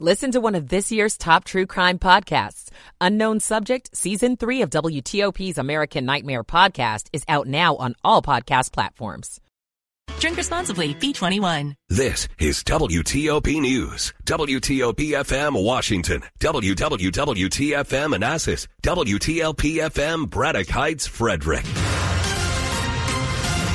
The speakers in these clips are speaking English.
Listen to one of this year's top true crime podcasts. Unknown Subject, Season 3 of WTOP's American Nightmare podcast is out now on all podcast platforms. Drink responsibly, B21. This is WTOP News. WTOP FM Washington. WWWTFM Manassas. WTLP FM Braddock Heights Frederick.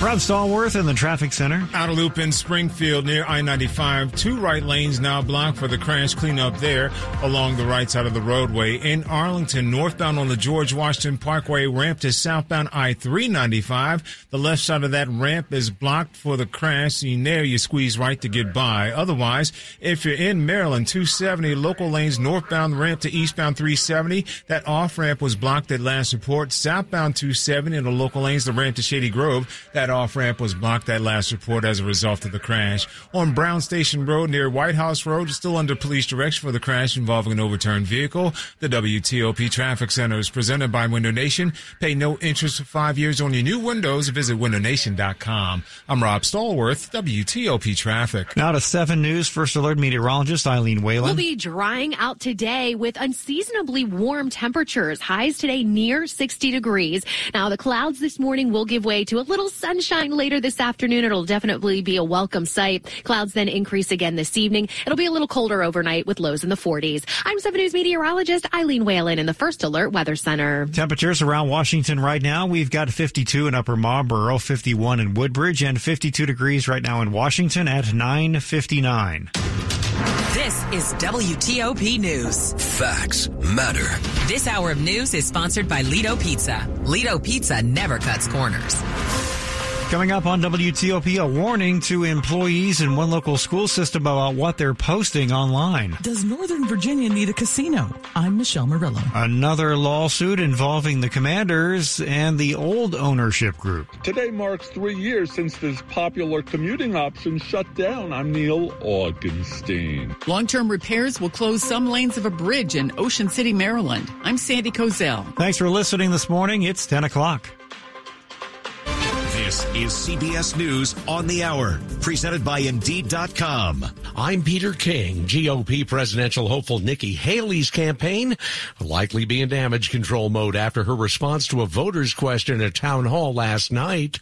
Rob Stallworth in the traffic center. Out of loop in Springfield near I-95. Two right lanes now blocked for the crash cleanup there along the right side of the roadway. In Arlington, northbound on the George Washington Parkway ramp to southbound I-395. The left side of that ramp is blocked for the crash. And there you squeeze right to get by. Otherwise, if you're in Maryland, 270 local lanes northbound ramp to eastbound 370. That off ramp was blocked at last report. Southbound 270 in the local lanes, the ramp to Shady Grove. That off ramp was blocked that last report as a result of the crash. On Brown Station Road near White House Road, still under police direction for the crash involving an overturned vehicle. The WTOP Traffic Center is presented by Window Nation. Pay no interest for five years on your new windows. Visit windownation.com. I'm Rob Stallworth, WTOP Traffic. Now to 7 News First Alert meteorologist Eileen Whalen. We'll be drying out today with unseasonably warm temperatures. Highs today near 60 degrees. Now the clouds this morning will give way to a little sun sunshine later this afternoon. It'll definitely be a welcome sight. Clouds then increase again this evening. It'll be a little colder overnight with lows in the 40s. I'm 7 News meteorologist Eileen Whalen in the First Alert Weather Center. Temperatures around Washington right now. We've got 52 in Upper Marlboro, 51 in Woodbridge, and 52 degrees right now in Washington at 959. This is WTOP News. Facts matter. This hour of news is sponsored by Lido Pizza. Lido Pizza never cuts corners. Coming up on WTOP, a warning to employees in one local school system about what they're posting online. Does Northern Virginia need a casino? I'm Michelle Murillo. Another lawsuit involving the commanders and the old ownership group. Today marks three years since this popular commuting option shut down. I'm Neil Augenstein. Long term repairs will close some lanes of a bridge in Ocean City, Maryland. I'm Sandy Kozel. Thanks for listening this morning. It's 10 o'clock. This is CBS News on the Hour, presented by Indeed.com. I'm Peter King. GOP presidential hopeful Nikki Haley's campaign will likely be in damage control mode after her response to a voter's question at town hall last night.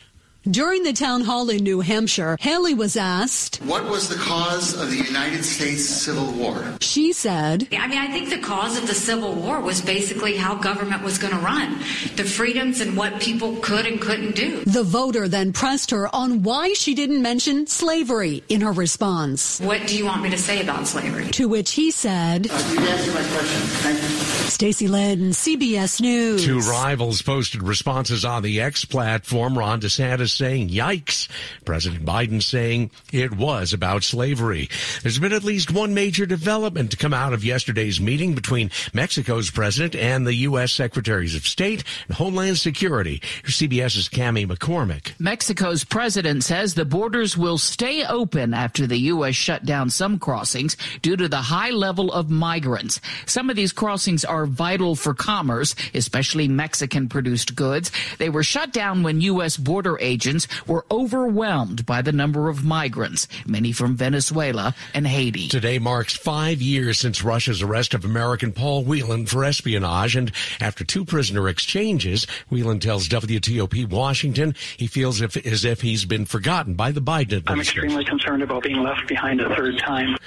During the town hall in New Hampshire, Haley was asked, What was the cause of the United States Civil War? She said, I mean, I think the cause of the Civil War was basically how government was going to run, the freedoms and what people could and couldn't do. The voter then pressed her on why she didn't mention slavery in her response. What do you want me to say about slavery? To which he said, uh, You answered my question. Thank you. Stacey Lynn, CBS News. Two rivals posted responses on the X platform. Ron DeSantis saying, yikes. President Biden saying it was about slavery. There's been at least one major development to come out of yesterday's meeting between Mexico's president and the U.S. Secretaries of State and Homeland Security. CBS's Cami McCormick. Mexico's president says the borders will stay open after the U.S. shut down some crossings due to the high level of migrants. Some of these crossings are vital for commerce, especially Mexican produced goods. They were shut down when U.S. border agents were overwhelmed by the number of migrants, many from Venezuela and Haiti. Today marks five years since Russia's arrest of American Paul Whelan for espionage. And after two prisoner exchanges, Whelan tells WTOP Washington he feels if, as if he's been forgotten by the Biden administration. I'm extremely concerned about being left behind a third time.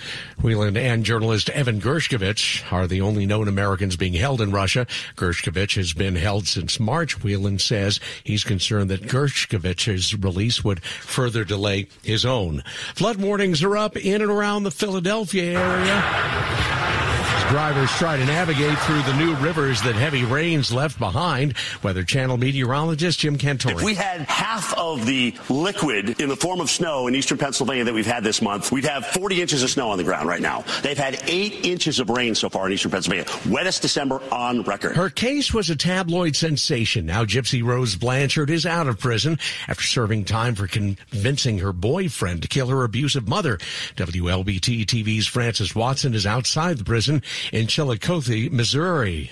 Whelan and journalist Evan Gershkovich are the only known Americans being held in Russia. Gershkovich has been held since March. Whelan says he's concerned that Gershkovich's release would further delay his own. Flood warnings are up in and around the Philadelphia area. Drivers try to navigate through the new rivers that heavy rains left behind. Weather Channel meteorologist Jim Cantore. If we had half of the liquid in the form of snow in eastern Pennsylvania that we've had this month, we'd have 40 inches of snow on the ground right now. They've had eight inches of rain so far in eastern Pennsylvania. Wettest December on record. Her case was a tabloid sensation. Now Gypsy Rose Blanchard is out of prison after serving time for convincing her boyfriend to kill her abusive mother. WLBT TV's Francis Watson is outside the prison in Chillicothe, Missouri.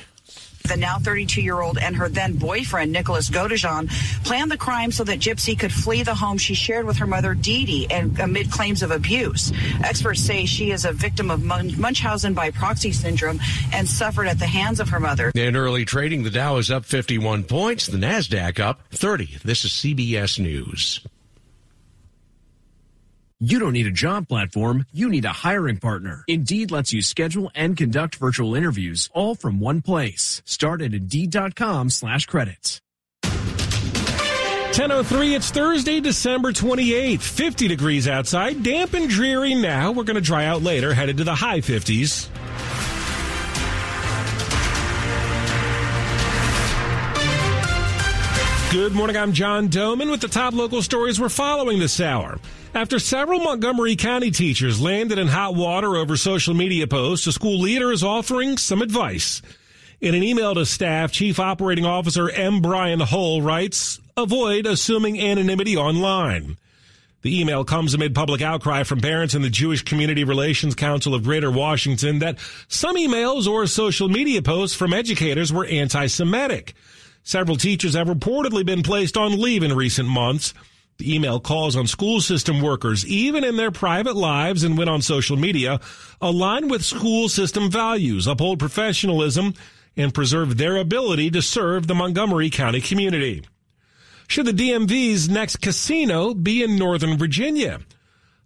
the now 32 year old and her then boyfriend, Nicholas Godejohn, planned the crime so that Gypsy could flee the home she shared with her mother, Dee Dee, and amid claims of abuse. Experts say she is a victim of Munchausen by proxy syndrome and suffered at the hands of her mother. In early trading, the Dow is up 51 points, the NASDAQ up 30. This is CBS News. You don't need a job platform, you need a hiring partner. Indeed lets you schedule and conduct virtual interviews all from one place. Start at Indeed.com slash credits. 10.03, it's Thursday, December 28th. 50 degrees outside, damp and dreary now. We're going to dry out later, headed to the high 50s. Good morning, I'm John Domen with the top local stories we're following this hour. After several Montgomery County teachers landed in hot water over social media posts, a school leader is offering some advice. In an email to staff, Chief Operating Officer M. Brian Hull writes, avoid assuming anonymity online. The email comes amid public outcry from parents in the Jewish Community Relations Council of Greater Washington that some emails or social media posts from educators were anti-Semitic. Several teachers have reportedly been placed on leave in recent months. The email calls on school system workers, even in their private lives and when on social media, align with school system values, uphold professionalism, and preserve their ability to serve the Montgomery County community. Should the DMV's next casino be in Northern Virginia?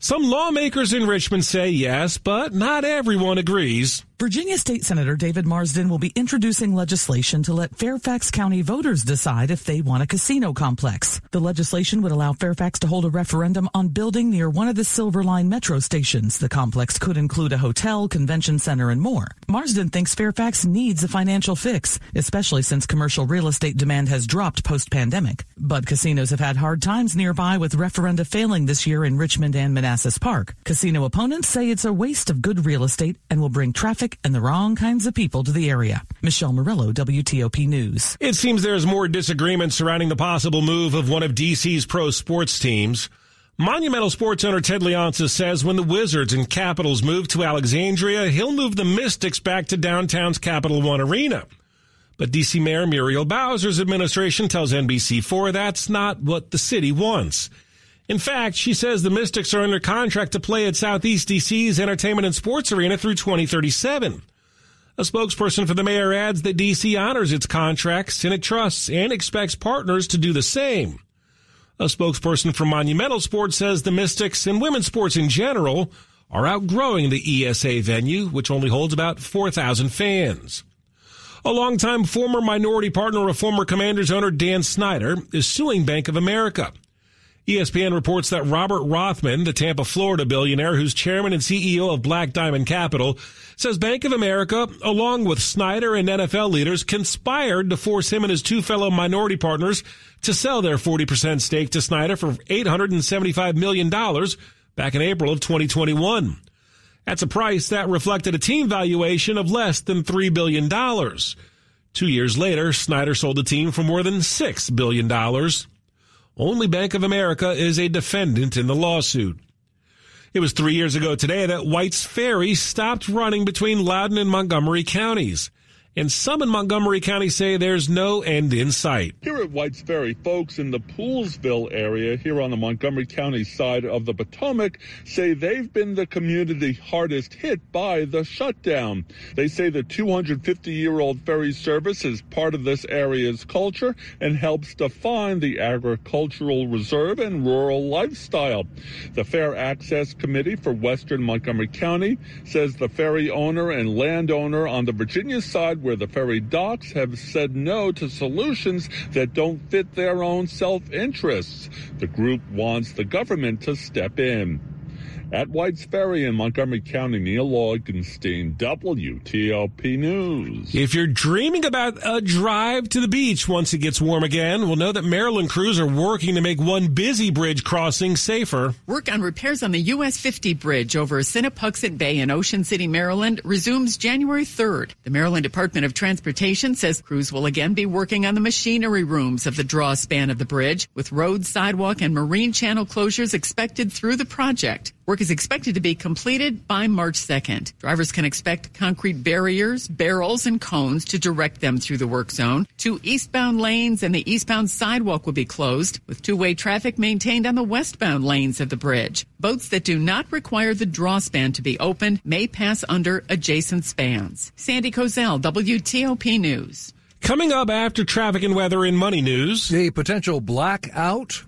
Some lawmakers in Richmond say yes, but not everyone agrees. Virginia State Senator David Marsden will be introducing legislation to let Fairfax County voters decide if they want a casino complex. The legislation would allow Fairfax to hold a referendum on building near one of the Silver Line metro stations. The complex could include a hotel, convention center, and more. Marsden thinks Fairfax needs a financial fix, especially since commercial real estate demand has dropped post-pandemic. But casinos have had hard times nearby with referenda failing this year in Richmond and Manassas Park. Casino opponents say it's a waste of good real estate and will bring traffic and the wrong kinds of people to the area. Michelle Murillo, WTOP News. It seems there's more disagreement surrounding the possible move of one of DC's pro sports teams. Monumental sports owner Ted Leonsis says when the Wizards and Capitals move to Alexandria, he'll move the Mystics back to downtown's Capital One Arena. But DC Mayor Muriel Bowser's administration tells NBC4 that's not what the city wants. In fact, she says the Mystics are under contract to play at Southeast DC's Entertainment and Sports Arena through 2037. A spokesperson for the mayor adds that DC honors its contracts and it trusts and expects partners to do the same. A spokesperson for Monumental Sports says the Mystics and women's sports in general are outgrowing the ESA venue, which only holds about 4,000 fans. A longtime former minority partner of former Commanders owner Dan Snyder is suing Bank of America. ESPN reports that Robert Rothman, the Tampa, Florida billionaire who's chairman and CEO of Black Diamond Capital, says Bank of America, along with Snyder and NFL leaders, conspired to force him and his two fellow minority partners to sell their 40% stake to Snyder for $875 million back in April of 2021. That's a price that reflected a team valuation of less than $3 billion. Two years later, Snyder sold the team for more than $6 billion. Only Bank of America is a defendant in the lawsuit. It was three years ago today that White's Ferry stopped running between Loudoun and Montgomery counties and some in Montgomery County say there's no end in sight. Here at White's Ferry, folks in the Poolesville area here on the Montgomery County side of the Potomac say they've been the community hardest hit by the shutdown. They say the 250 year old ferry service is part of this area's culture and helps define the agricultural reserve and rural lifestyle. The Fair Access Committee for Western Montgomery County says the ferry owner and landowner on the Virginia side where the ferry docks have said no to solutions that don't fit their own self interests. The group wants the government to step in. At White's Ferry in Montgomery County, Neil Augenstein, WTOP News. If you're dreaming about a drive to the beach once it gets warm again, we'll know that Maryland crews are working to make one busy bridge crossing safer. Work on repairs on the US 50 bridge over Sinepuxent Bay in Ocean City, Maryland resumes January 3rd. The Maryland Department of Transportation says crews will again be working on the machinery rooms of the draw span of the bridge, with road, sidewalk, and marine channel closures expected through the project. Work is expected to be completed by March 2nd. Drivers can expect concrete barriers, barrels, and cones to direct them through the work zone. Two eastbound lanes and the eastbound sidewalk will be closed, with two-way traffic maintained on the westbound lanes of the bridge. Boats that do not require the draw span to be opened may pass under adjacent spans. Sandy Kozel, WTOP News. Coming up after traffic and weather in Money News. A potential blackout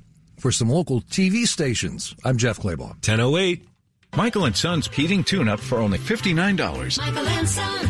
for some local TV stations. I'm Jeff Clabaugh. 1008. Michael and Son's heating tune-up for only $59. Michael and Son.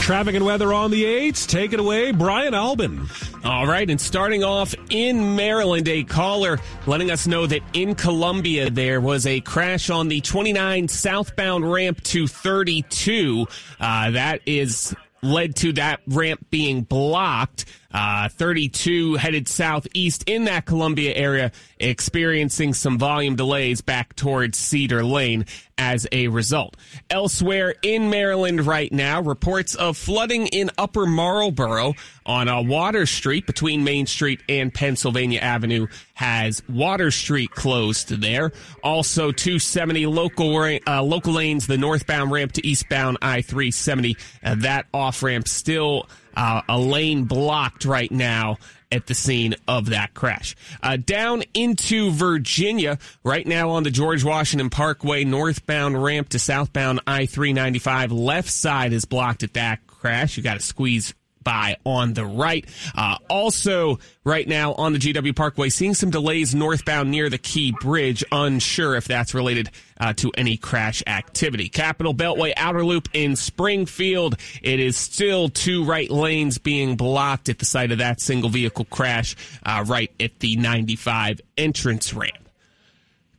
Traffic and weather on the 8s. Take it away, Brian Albin. All right, and starting off in Maryland, a caller letting us know that in Columbia there was a crash on the 29 southbound ramp to 32. Uh, that is led to that ramp being blocked. Uh, 32 headed southeast in that Columbia area, experiencing some volume delays back towards Cedar Lane as a result. Elsewhere in Maryland right now, reports of flooding in Upper Marlboro on uh, Water Street between Main Street and Pennsylvania Avenue has Water Street closed there. Also, 270 local uh, local lanes, the northbound ramp to eastbound I-370, uh, that off ramp still uh, a lane blocked right now at the scene of that crash. Uh, down into Virginia, right now on the George Washington Parkway northbound ramp to southbound I 395, left side is blocked at that crash. You got to squeeze by on the right. Uh, also, right now on the GW Parkway, seeing some delays northbound near the Key Bridge. Unsure if that's related uh, to any crash activity. Capital Beltway Outer Loop in Springfield. It is still two right lanes being blocked at the site of that single vehicle crash, uh, right at the 95 entrance ramp.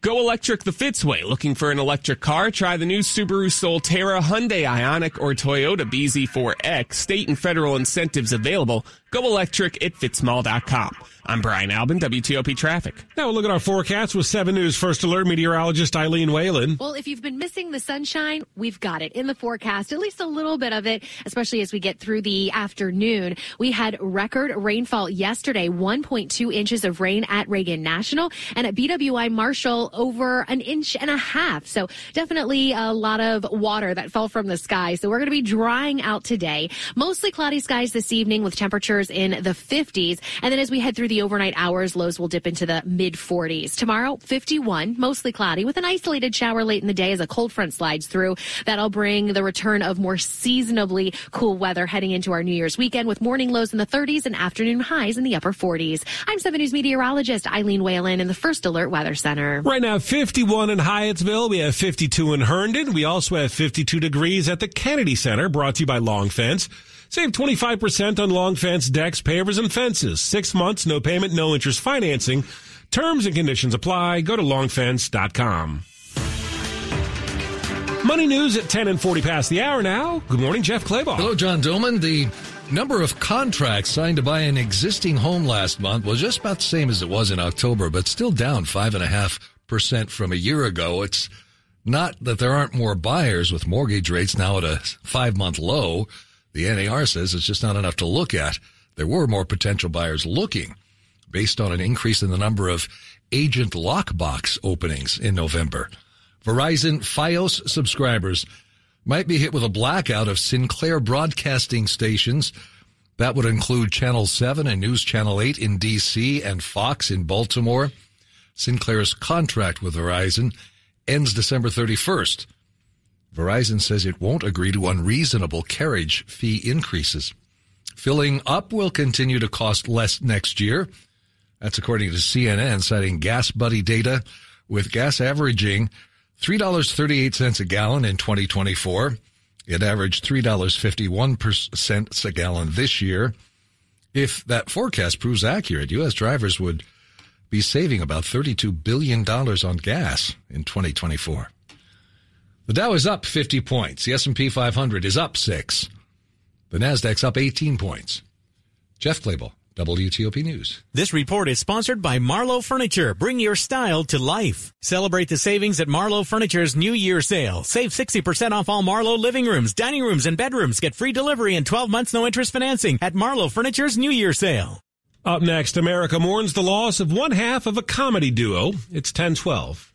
Go electric the Fitzway. Looking for an electric car? Try the new Subaru Solterra, Hyundai Ioniq, or Toyota BZ4X. State and federal incentives available. Go electric at fitzmall.com. I'm Brian Albin, WTOP Traffic. Now we'll look at our forecast with 7 News First Alert meteorologist Eileen Whalen. Well, if you've been missing the sunshine, we've got it in the forecast, at least a little bit of it, especially as we get through the afternoon. We had record rainfall yesterday, 1.2 inches of rain at Reagan National and at BWI Marshall over an inch and a half. So definitely a lot of water that fell from the sky. So we're going to be drying out today. Mostly cloudy skies this evening with temperatures in the 50s. And then as we head through the overnight hours, lows will dip into the mid 40s. Tomorrow, 51, mostly cloudy with an isolated shower late in the day as a cold front slides through. That'll bring the return of more seasonably cool weather heading into our New Year's weekend with morning lows in the 30s and afternoon highs in the upper 40s. I'm 7 News meteorologist Eileen Whalen in the First Alert Weather Center. Right now, 51 in Hyattsville. We have 52 in Herndon. We also have 52 degrees at the Kennedy Center, brought to you by Long Fence. Save 25% on long fence decks, pavers, and fences. Six months, no payment, no interest financing. Terms and conditions apply. Go to longfence.com. Money news at 10 and 40 past the hour now. Good morning, Jeff Clabaugh. Hello, John Domen. The number of contracts signed to buy an existing home last month was just about the same as it was in October, but still down 5.5% from a year ago. It's not that there aren't more buyers with mortgage rates now at a five month low. The NAR says it's just not enough to look at. There were more potential buyers looking based on an increase in the number of agent lockbox openings in November. Verizon Fios subscribers might be hit with a blackout of Sinclair broadcasting stations. That would include Channel 7 and News Channel 8 in DC and Fox in Baltimore. Sinclair's contract with Verizon ends December 31st. Verizon says it won't agree to unreasonable carriage fee increases. Filling up will continue to cost less next year. That's according to CNN, citing Gas Buddy data, with gas averaging $3.38 a gallon in 2024. It averaged $3.51 a gallon this year. If that forecast proves accurate, U.S. drivers would be saving about $32 billion on gas in 2024. The Dow is up 50 points. The S&P 500 is up 6. The Nasdaq's up 18 points. Jeff Clabaugh, WTOP News. This report is sponsored by Marlowe Furniture. Bring your style to life. Celebrate the savings at Marlowe Furniture's New Year sale. Save 60% off all Marlowe living rooms, dining rooms, and bedrooms. Get free delivery and 12 months no interest financing at Marlowe Furniture's New Year sale. Up next, America mourns the loss of one half of a comedy duo. It's 1012.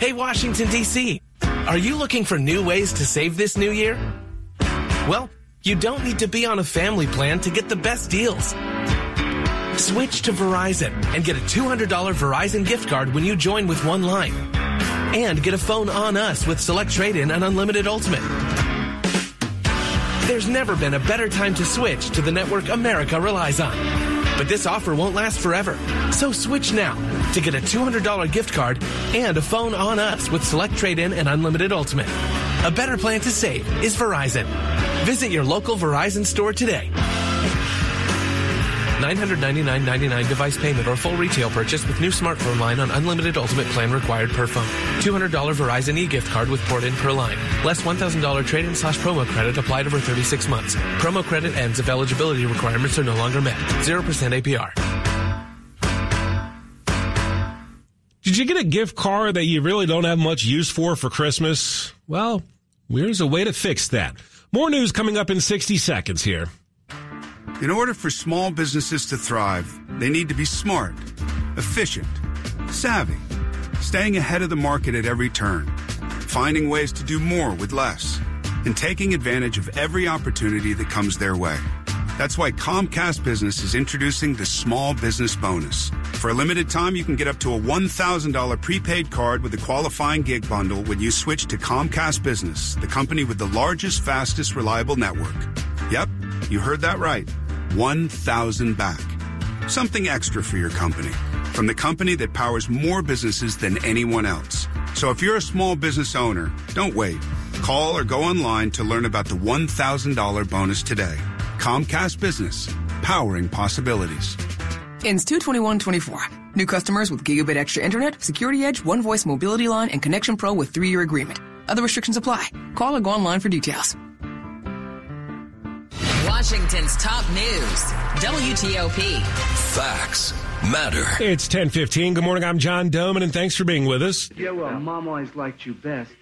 Hey, Washington, D.C., are you looking for new ways to save this new year? Well, you don't need to be on a family plan to get the best deals. Switch to Verizon and get a $200 Verizon gift card when you join with one line. And get a phone on us with Select Trade In and Unlimited Ultimate. There's never been a better time to switch to the network America relies on. But this offer won't last forever. So switch now to get a $200 gift card and a phone on us with Select Trade In and Unlimited Ultimate. A better plan to save is Verizon. Visit your local Verizon store today. $999.99 device payment or full retail purchase with new smartphone line on unlimited ultimate plan required per phone. $200 Verizon e-gift card with port in per line. Less $1,000 trade-in slash promo credit applied over 36 months. Promo credit ends if eligibility requirements are no longer met. 0% APR. Did you get a gift card that you really don't have much use for for Christmas? Well, here's a way to fix that. More news coming up in 60 seconds here. In order for small businesses to thrive, they need to be smart, efficient, savvy, staying ahead of the market at every turn, finding ways to do more with less, and taking advantage of every opportunity that comes their way. That's why Comcast Business is introducing the Small Business Bonus. For a limited time, you can get up to a $1,000 prepaid card with a qualifying gig bundle when you switch to Comcast Business, the company with the largest, fastest, reliable network. Yep, you heard that right. 1,000 back. Something extra for your company. From the company that powers more businesses than anyone else. So if you're a small business owner, don't wait. Call or go online to learn about the $1,000 bonus today. Comcast Business, powering possibilities. Ends 22124. New customers with Gigabit Extra Internet, Security Edge, One Voice Mobility Line, and Connection Pro with three year agreement. Other restrictions apply. Call or go online for details. Washington's top news, WTOP. Facts matter. It's 1015. Good morning. I'm John Domen, and thanks for being with us. Yeah, well, Mom always liked you best.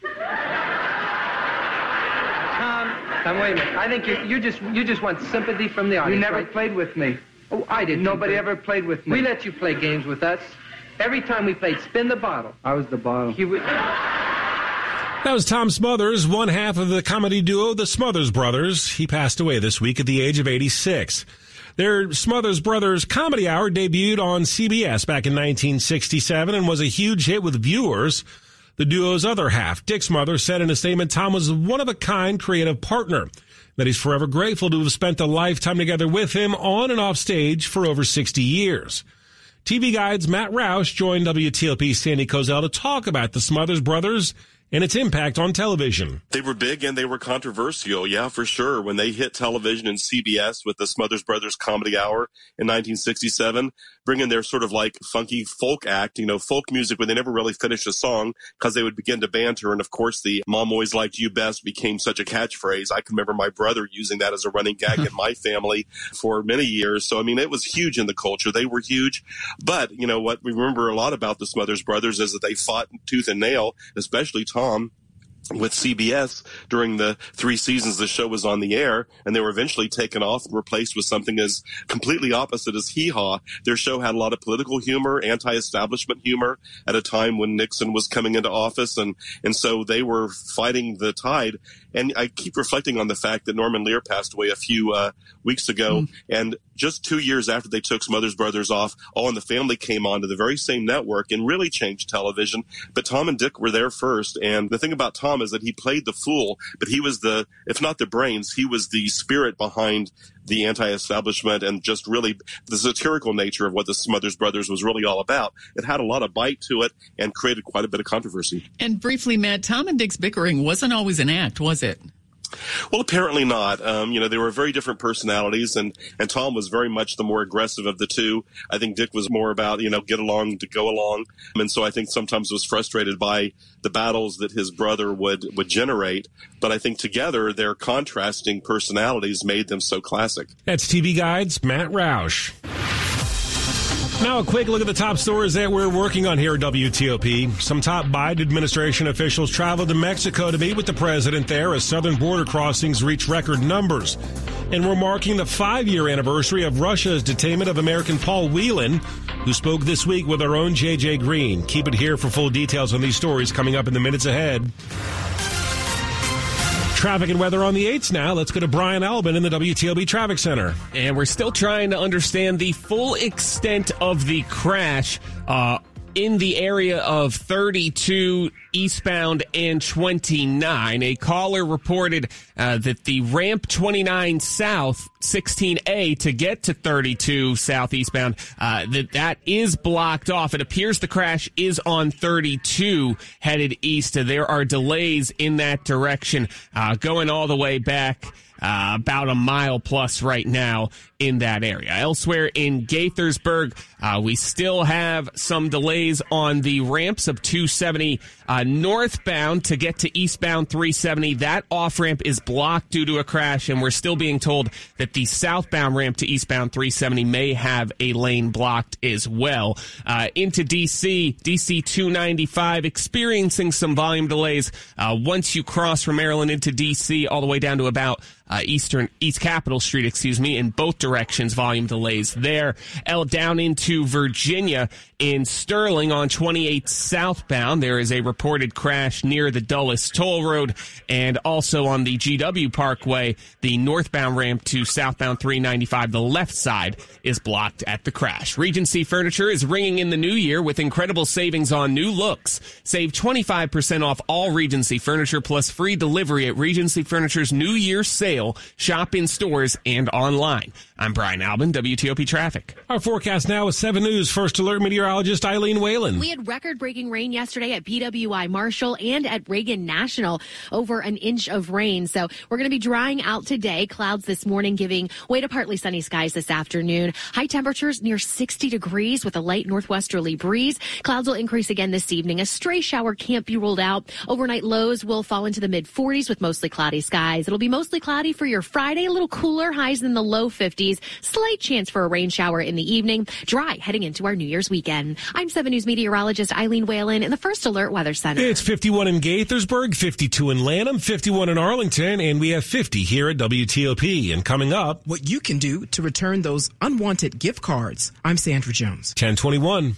Tom, Tom, wait a minute. I think you, you just you just want sympathy from the audience. You never right? played with me. Oh, I didn't. Nobody ever played with me. We let you play games with us. Every time we played spin the bottle. I was the bottle. You would... That was Tom Smothers, one half of the comedy duo The Smothers Brothers. He passed away this week at the age of 86. Their Smothers Brothers Comedy Hour debuted on CBS back in 1967 and was a huge hit with viewers. The duo's other half, Dick Smothers, said in a statement Tom was one of a kind creative partner, that he's forever grateful to have spent a lifetime together with him on and off stage for over 60 years. TV Guide's Matt Roush joined WTOP Sandy Kozel to talk about the Smothers Brothers and its impact on television. They were big and they were controversial, yeah, for sure. When they hit television and CBS with the Smothers Brothers Comedy Hour in 1967, bringing their sort of like funky folk act, you know, folk music where they never really finished a song because they would begin to banter. And of course, the Mom Always Liked You Best became such a catchphrase. I can remember my brother using that as a running gag in my family for many years. So, I mean, it was huge in the culture. They were huge. But, you know, what we remember a lot about the Smothers Brothers is that they fought tooth and nail, especially Tom with CBS during the three seasons the show was on the air, and they were eventually taken off and replaced with something as completely opposite as Hee Haw. Their show had a lot of political humor, anti-establishment humor at a time when Nixon was coming into office, and and so they were fighting the tide. And I keep reflecting on the fact that Norman Lear passed away a few uh, weeks ago, mm. and just two years after they took Smothers Brothers off, All in the Family came on to the very same network and really changed television. But Tom and Dick were there first, and the thing about Tom is that he played the fool, but he was the, if not the brains, he was the spirit behind the anti-establishment and just really the satirical nature of what the Smothers Brothers was really all about. It had a lot of bite to it and created quite a bit of controversy. And briefly, Matt, Tom and Dick's bickering wasn't always an act, was it? Well, apparently not. Um, you know, they were very different personalities, and and Tom was very much the more aggressive of the two. I think Dick was more about you know get along to go along, and so I think sometimes was frustrated by the battles that his brother would would generate. But I think together their contrasting personalities made them so classic. That's TV Guide's Matt Roush. Now, a quick look at the top stories that we're working on here at WTOP. Some top Biden administration officials traveled to Mexico to meet with the president there as southern border crossings reach record numbers. And we're marking the five year anniversary of Russia's detainment of American Paul Whelan, who spoke this week with our own JJ Green. Keep it here for full details on these stories coming up in the minutes ahead. Traffic and weather on the 8s now. Let's go to Brian Albin in the WTLB Traffic Center. And we're still trying to understand the full extent of the crash. Uh, in the area of 32 eastbound and 29. A caller reported uh, that the ramp 29 south 16A to get to 32 southeastbound uh, that that is blocked off. It appears the crash is on 32 headed east. There are delays in that direction uh, going all the way back. Uh, about a mile plus right now in that area. Elsewhere in Gaithersburg, uh, we still have some delays on the ramps of 270 uh, northbound to get to eastbound 370. That off ramp is blocked due to a crash, and we're still being told that the southbound ramp to eastbound 370 may have a lane blocked as well. Uh, into DC, DC 295 experiencing some volume delays uh, once you cross from Maryland into DC all the way down to about uh, Eastern East Capitol Street, excuse me, in both directions. Volume delays there. L down into Virginia in Sterling on 28 southbound. There is a reported crash near the Dulles Toll Road and also on the GW Parkway, the northbound ramp to southbound 395. The left side is blocked at the crash. Regency Furniture is ringing in the new year with incredible savings on new looks. Save 25% off all Regency Furniture plus free delivery at Regency Furniture's New Year sale. Shop in stores and online. I'm Brian Albin, WTOP Traffic. Our forecast now is 7 News First Alert meteorologist Eileen Whalen. We had record breaking rain yesterday at BWI Marshall and at Reagan National, over an inch of rain. So we're going to be drying out today. Clouds this morning giving way to partly sunny skies this afternoon. High temperatures near 60 degrees with a light northwesterly breeze. Clouds will increase again this evening. A stray shower can't be ruled out. Overnight lows will fall into the mid 40s with mostly cloudy skies. It'll be mostly cloudy for your Friday, a little cooler, highs in the low 50s. Slight chance for a rain shower in the evening. Dry heading into our New Year's weekend. I'm 7 News meteorologist Eileen Whalen in the First Alert Weather Center. It's 51 in Gaithersburg, 52 in Lanham, 51 in Arlington, and we have 50 here at WTOP. And coming up, what you can do to return those unwanted gift cards. I'm Sandra Jones. 1021.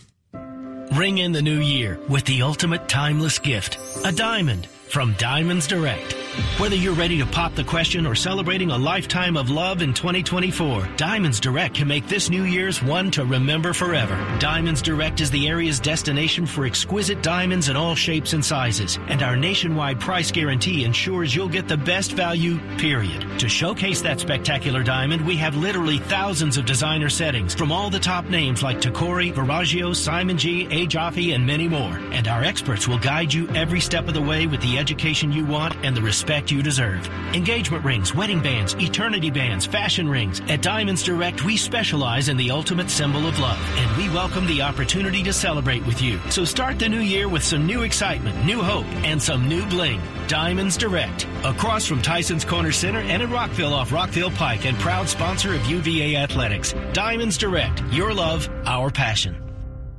Ring in the new year with the ultimate timeless gift, a diamond from Diamonds Direct. Whether you're ready to pop the question or celebrating a lifetime of love in 2024, Diamonds Direct can make this New Year's one to remember forever. Diamonds Direct is the area's destination for exquisite diamonds in all shapes and sizes, and our nationwide price guarantee ensures you'll get the best value, period. To showcase that spectacular diamond, we have literally thousands of designer settings from all the top names like Tacori, Verragio, Simon G, A. Jaffe, and many more. And our experts will guide you every step of the way with the education you want and the respect you deserve. Engagement rings, wedding bands, eternity bands, fashion rings. At Diamonds Direct, we specialize in the ultimate symbol of love, and we welcome the opportunity to celebrate with you. So start the new year with some new excitement, new hope, and some new bling. Diamonds Direct, across from Tyson's Corner Center and in Rockville off Rockville Pike, and proud sponsor of UVA Athletics. Diamonds Direct, your love, our passion.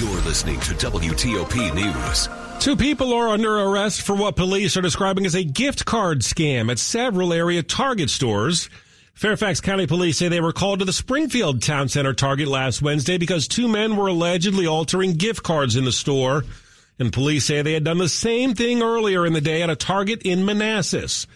You're listening to WTOP News. Two people are under arrest for what police are describing as a gift card scam at several area Target stores. Fairfax County Police say they were called to the Springfield Town Center Target last Wednesday because two men were allegedly altering gift cards in the store. And police say they had done the same thing earlier in the day at a Target in Manassas.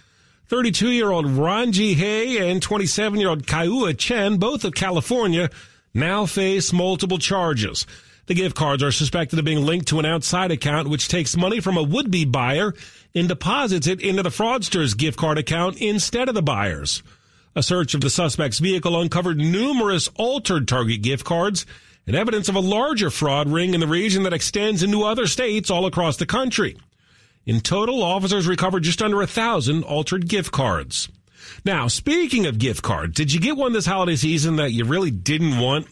32 year old Ranji Hay and 27 year old Kaiua Chen, both of California, now face multiple charges. The gift cards are suspected of being linked to an outside account which takes money from a would-be buyer and deposits it into the fraudster's gift card account instead of the buyer's. A search of the suspect's vehicle uncovered numerous altered Target gift cards and evidence of a larger fraud ring in the region that extends into other states all across the country. In total, officers recovered just under a thousand altered gift cards. Now, speaking of gift cards, did you get one this holiday season that you really didn't want?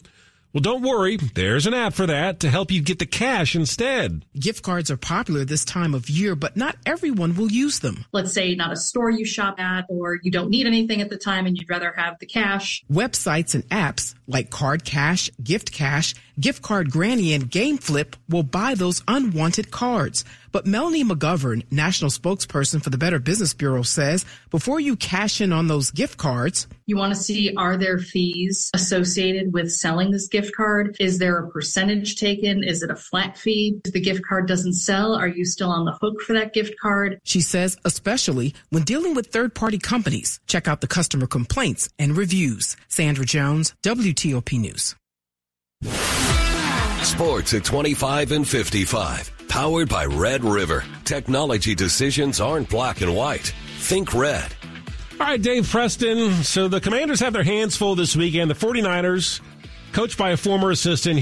Well, don't worry. There's an app for that to help you get the cash instead. Gift cards are popular this time of year, but not everyone will use them. Let's say not a store you shop at, or you don't need anything at the time and you'd rather have the cash. Websites and apps like Card Cash, Gift Cash, Gift Card Granny, and Game Flip will buy those unwanted cards. But Melanie McGovern, national spokesperson for the Better Business Bureau, says before you cash in on those gift cards, you want to see are there fees associated with selling this gift card? Is there a percentage taken? Is it a flat fee? If the gift card doesn't sell, are you still on the hook for that gift card? She says, especially when dealing with third party companies. Check out the customer complaints and reviews. Sandra Jones, WTOP News. Sports at 25 and 55. Powered by Red River. Technology decisions aren't black and white. Think red. All right, Dave Preston. So the Commanders have their hands full this weekend. The 49ers, coached by a former assistant here.